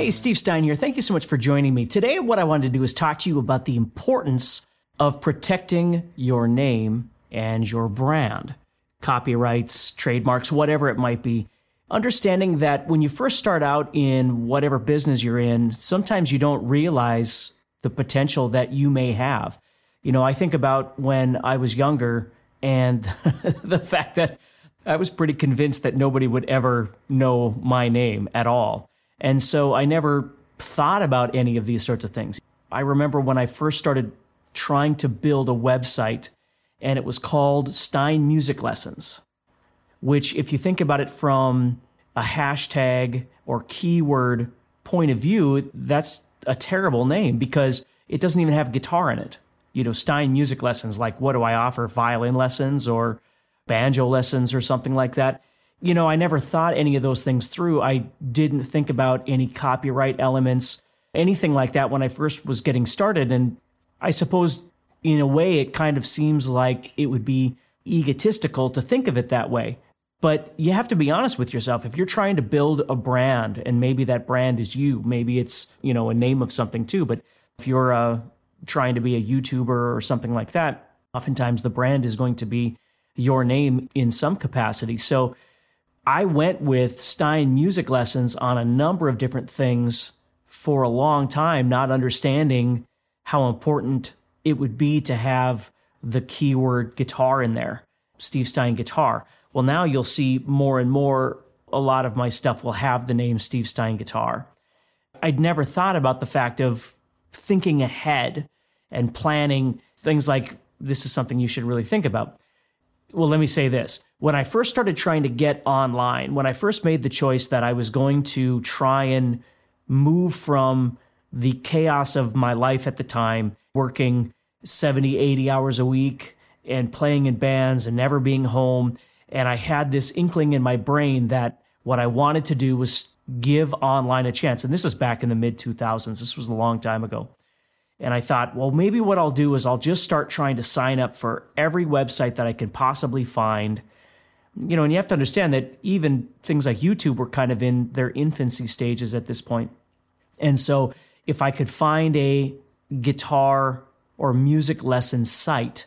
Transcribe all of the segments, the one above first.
Hey, Steve Stine here. Thank you so much for joining me. Today, what I wanted to do is talk to you about the importance of protecting your name and your brand, copyrights, trademarks, whatever it might be. Understanding that when you first start out in whatever business you're in, sometimes you don't realize the potential that you may have. You know, I think about when I was younger and the fact that I was pretty convinced that nobody would ever know my name at all. And so I never thought about any of these sorts of things. I remember when I first started trying to build a website, and it was called Stine Music Lessons, which, if you think about it from a hashtag or keyword point of view, that's a terrible name because it doesn't even have guitar in it. You know, Stine Music Lessons, like what do I offer? Violin lessons or banjo lessons or something like that you know, I never thought any of those things through. I didn't think about any copyright elements, anything like that when I first was getting started. And I suppose in a way, it kind of seems like it would be egotistical to think of it that way. But you have to be honest with yourself. If you're trying to build a brand and maybe that brand is you, maybe it's, you know, a name of something too. But if you're uh, trying to be a YouTuber or something like that, oftentimes the brand is going to be your name in some capacity. So I went with Stine music lessons on a number of different things for a long time, not understanding how important it would be to have the keyword guitar in there, Steve Stine guitar. Well, now you'll see more and more, a lot of my stuff will have the name Steve Stine guitar. I'd never thought about the fact of thinking ahead and planning things like this is something you should really think about. Well, let me say this when I first started trying to get online, when I first made the choice that I was going to try and move from the chaos of my life at the time, working 70, 80 hours a week and playing in bands and never being home. And I had this inkling in my brain that what I wanted to do was give online a chance. And this is back in the mid 2000s. This was a long time ago. And I thought, well, maybe what I'll do is I'll just start trying to sign up for every website that I can possibly find you know, and you have to understand that even things like YouTube were kind of in their infancy stages at this point. And so if I could find a guitar or music lesson site,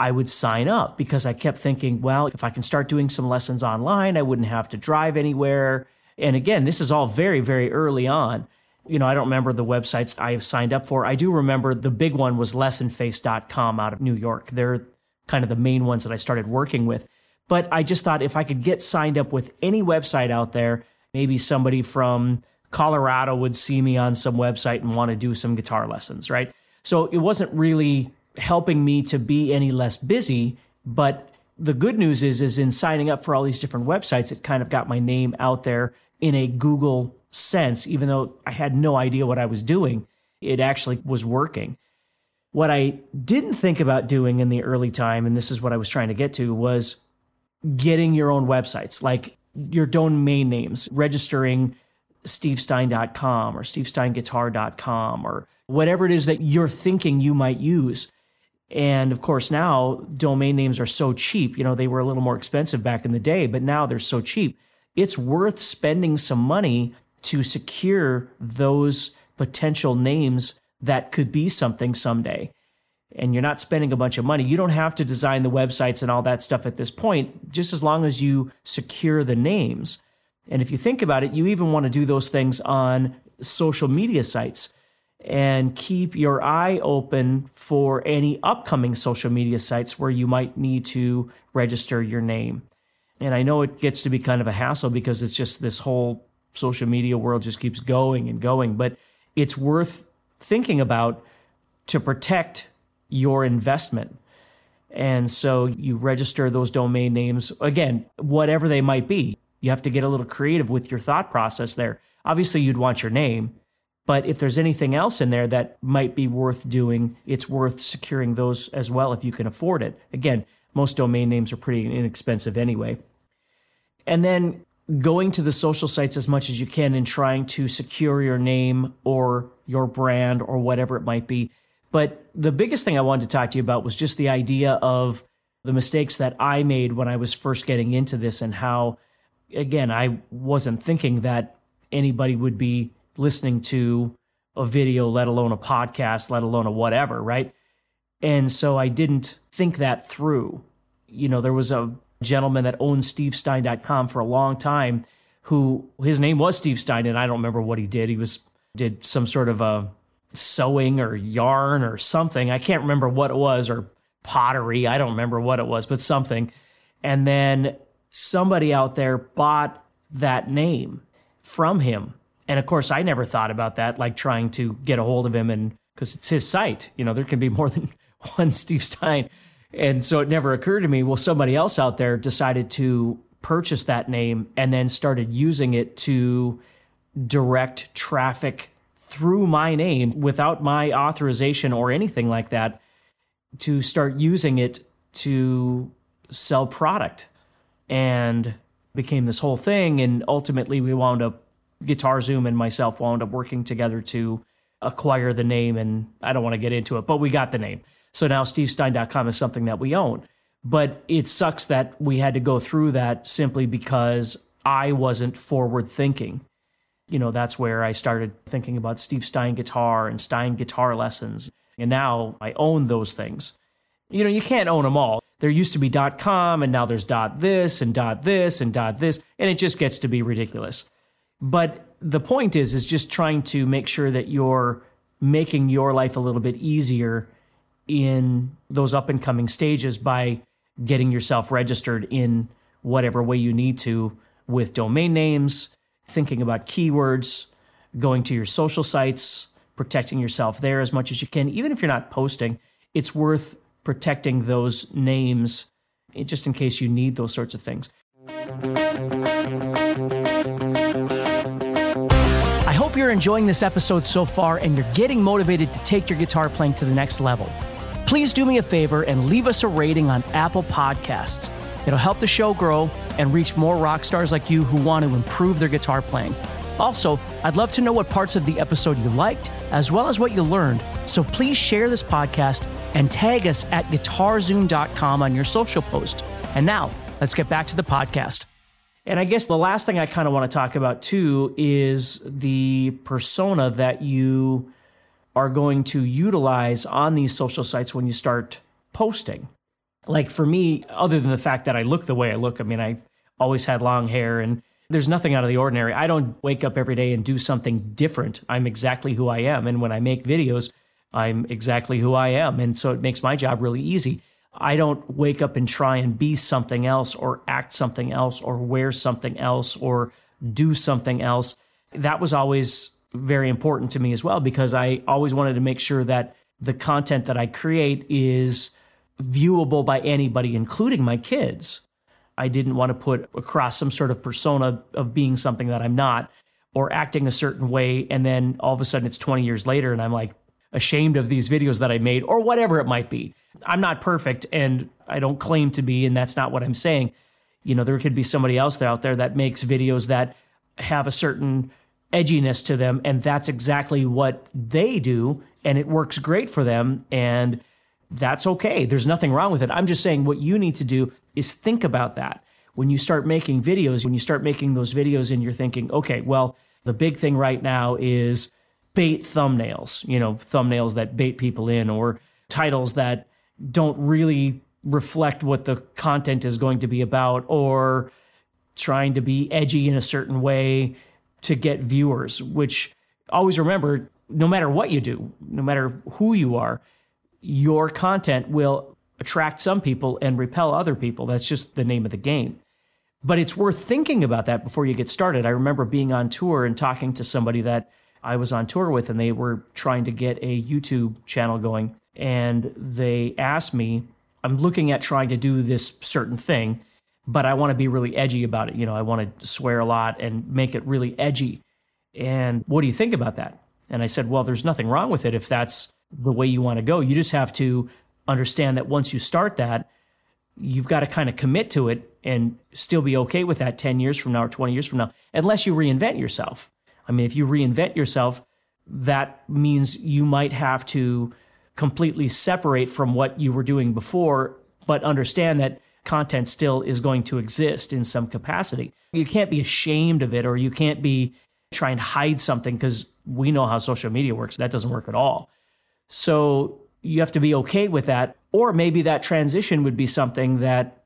I would sign up because I kept thinking, well, if I can start doing some lessons online, I wouldn't have to drive anywhere. And again, this is all very, very early on. You know, I don't remember the websites I have signed up for. I do remember the big one was lessonface.com out of New York. They're kind of the main ones that I started working with. But I just thought if I could get signed up with any website out there, maybe somebody from Colorado would see me on some website and want to do some guitar lessons, right? So it wasn't really helping me to be any less busy, but the good news is is in signing up for all these different websites, it kind of got my name out there in a Google sense, even though I had no idea what I was doing, it actually was working. What I didn't think about doing in the early time, and this is what I was trying to get to, was getting your own websites, like your domain names, registering stevestine.com or stevestineguitar.com or whatever it is that you're thinking you might use. And of course, now domain names are so cheap. You know, they were a little more expensive back in the day, but now they're so cheap. It's worth spending some money to secure those potential names that could be something someday and you're not spending a bunch of money, you don't have to design the websites and all that stuff at this point, just as long as you secure the names. And if you think about it, you even want to do those things on social media sites and keep your eye open for any upcoming social media sites where you might need to register your name. And I know it gets to be kind of a hassle because it's just this whole social media world just keeps going and going, but it's worth thinking about to protect your investment. And so you register those domain names, again, whatever they might be. You have to get a little creative with your thought process there. Obviously, you'd want your name. But if there's anything else in there that might be worth doing, it's worth securing those as well if you can afford it. Again, most domain names are pretty inexpensive anyway. And then going to the social sites as much as you can and trying to secure your name or your brand or whatever it might be. But the biggest thing I wanted to talk to you about was just the idea of the mistakes that I made when I was first getting into this and how, again, I wasn't thinking that anybody would be listening to a video, let alone a podcast, let alone a whatever, right? And so I didn't think that through. You know, there was a gentleman that owned stevestine.com for a long time who his name was Steve Stine and I don't remember what he did. He was did some sort of a sewing or yarn or something. I can't remember what it was or pottery. I don't remember what it was, but something. And then somebody out there bought that name from him. And of course, I never thought about that, like trying to get a hold of him and because it's his site. You know, there can be more than one Steve Stine. And so it never occurred to me, well, somebody else out there decided to purchase that name and then started using it to direct traffic through my name without my authorization or anything like that to start using it to sell product. And became this whole thing. And ultimately we wound up guitar zoom and myself wound up working together to acquire the name. And i don't want to get into it but we got the name so now stevestine.com is something that we own. But it sucks that we had to go through that simply because I wasn't forward thinking. You know, that's where I started thinking about Steve Stine guitar and Stine guitar lessons. And now I own those things. You know, you can't own them all. There used to be dot .com and now there's dot .this and dot .this and dot .this and it just gets to be ridiculous. But the point is is just trying to make sure that you're making your life a little bit easier in those up and coming stages by getting yourself registered in whatever way you need to with domain names, thinking about keywords, going to your social sites, protecting yourself there as much as you can. Even if you're not posting, it's worth protecting those names just in case you need those sorts of things. I hope you're enjoying this episode so far and you're getting motivated to take your guitar playing to the next level please do me a favor and leave us a rating on Apple Podcasts. It'll help the show grow and reach more rock stars like you who want to improve their guitar playing. Also, I'd love to know what parts of the episode you liked, as well as what you learned. So please share this podcast and tag us at guitarzoom.com on your social post. And now, let's get back to the podcast. And I guess the last thing I kind of want to talk about too is the persona that you are going to utilize on these social sites when you start posting. Like for me, other than the fact that I look the way I look, I mean, I've always had long hair and there's nothing out of the ordinary. I don't wake up every day and do something different. I'm exactly who I am. And when I make videos, I'm exactly who I am. And so it makes my job really easy. I don't wake up and try and be something else or act something else or wear something else or do something else. That was always very important to me as well because I always wanted to make sure that the content that I create is viewable by anybody, including my kids. I didn't want to put across some sort of persona of being something that I'm not or acting a certain way. And then all of a sudden it's 20 years later and I'm like ashamed of these videos that I made or whatever it might be. I'm not perfect and I don't claim to be, and that's not what I'm saying. You know, there could be somebody else out there that makes videos that have a certain edginess to them. And that's exactly what they do. And it works great for them. And that's okay. There's nothing wrong with it. I'm just saying what you need to do is think about that. When you start making videos, when you start making those videos and you're thinking, okay, well, the big thing right now is bait thumbnails, you know, thumbnails that bait people in or titles that don't really reflect what the content is going to be about or trying to be edgy in a certain way to get viewers, which always remember no matter what you do, no matter who you are, your content will attract some people and repel other people. That's just the name of the game. But it's worth thinking about that before you get started. I remember being on tour and talking to somebody that I was on tour with, and they were trying to get a YouTube channel going. And they asked me, I'm looking at trying to do this certain thing but I want to be really edgy about it. You know, I want to swear a lot and make it really edgy. And what do you think about that? And I said, Well, there's nothing wrong with it if that's the way you want to go. You just have to understand that once you start that, you've got to kind of commit to it and still be okay with that 10 years from now or 20 years from now, unless you reinvent yourself. I mean, if you reinvent yourself, that means you might have to completely separate from what you were doing before, but understand that content still is going to exist in some capacity. You can't be ashamed of it or you can't be trying to hide something because we know how social media works. That doesn't work at all. So you have to be okay with that. Or maybe that transition would be something that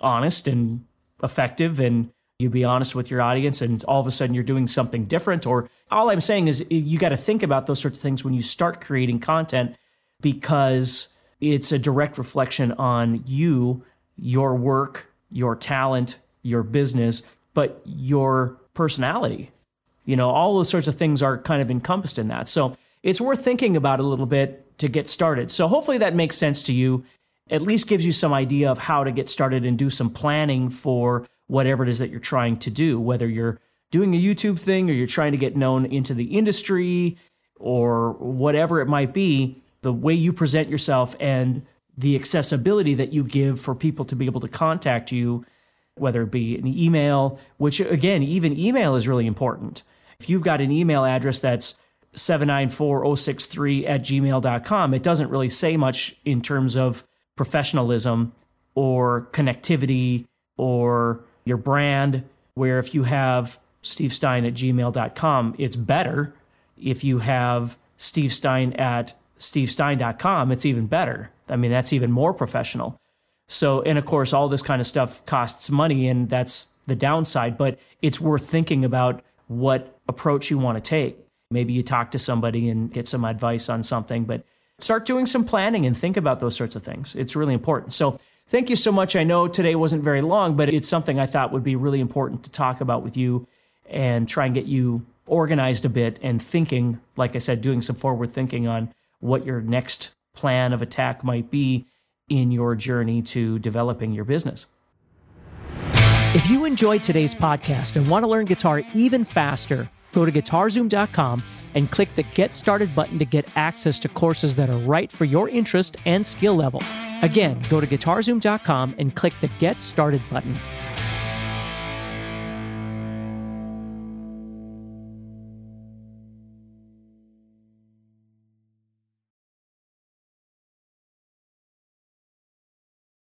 honest and effective and you be honest with your audience and all of a sudden you're doing something different or all i'm saying is you got to think about those sorts of things when you start creating content because it's a direct reflection on you your work your talent your business but your personality. You know all those sorts of things are kind of encompassed in that. So it's worth thinking about a little bit to get started. So hopefully that makes sense to you. At least gives you some idea of how to get started and do some planning for whatever it is that you're trying to do, whether you're doing a YouTube thing or you're trying to get known into the industry or whatever it might be, the way you present yourself and the accessibility that you give for people to be able to contact you, whether it be an email, which again, even email is really important. If you've got an email address that's 794063 at gmail.com, it doesn't really say much in terms of professionalism or connectivity or your brand. Where if you have Steve Stine at gmail.com, it's better. If you have Steve Stine at stevestine.com, it's even better. I mean, that's even more professional. So, and of course, all this kind of stuff costs money, and that's the downside, but it's worth thinking about what approach you want to take. Maybe you talk to somebody and get some advice on something, but start doing some planning and think about those sorts of things. It's really important. So, thank you so much. I know today wasn't very long, but it's something I thought would be really important to talk about with you and try and get you organized a bit and thinking, like I said, doing some forward thinking on what your next plan of attack might be in your journey to developing your business. If you enjoyed today's podcast and want to learn guitar even faster, go to guitarzoom.com and click the Get Started button to get access to courses that are right for your interest and skill level. Again, go to guitarzoom.com and click the Get Started button.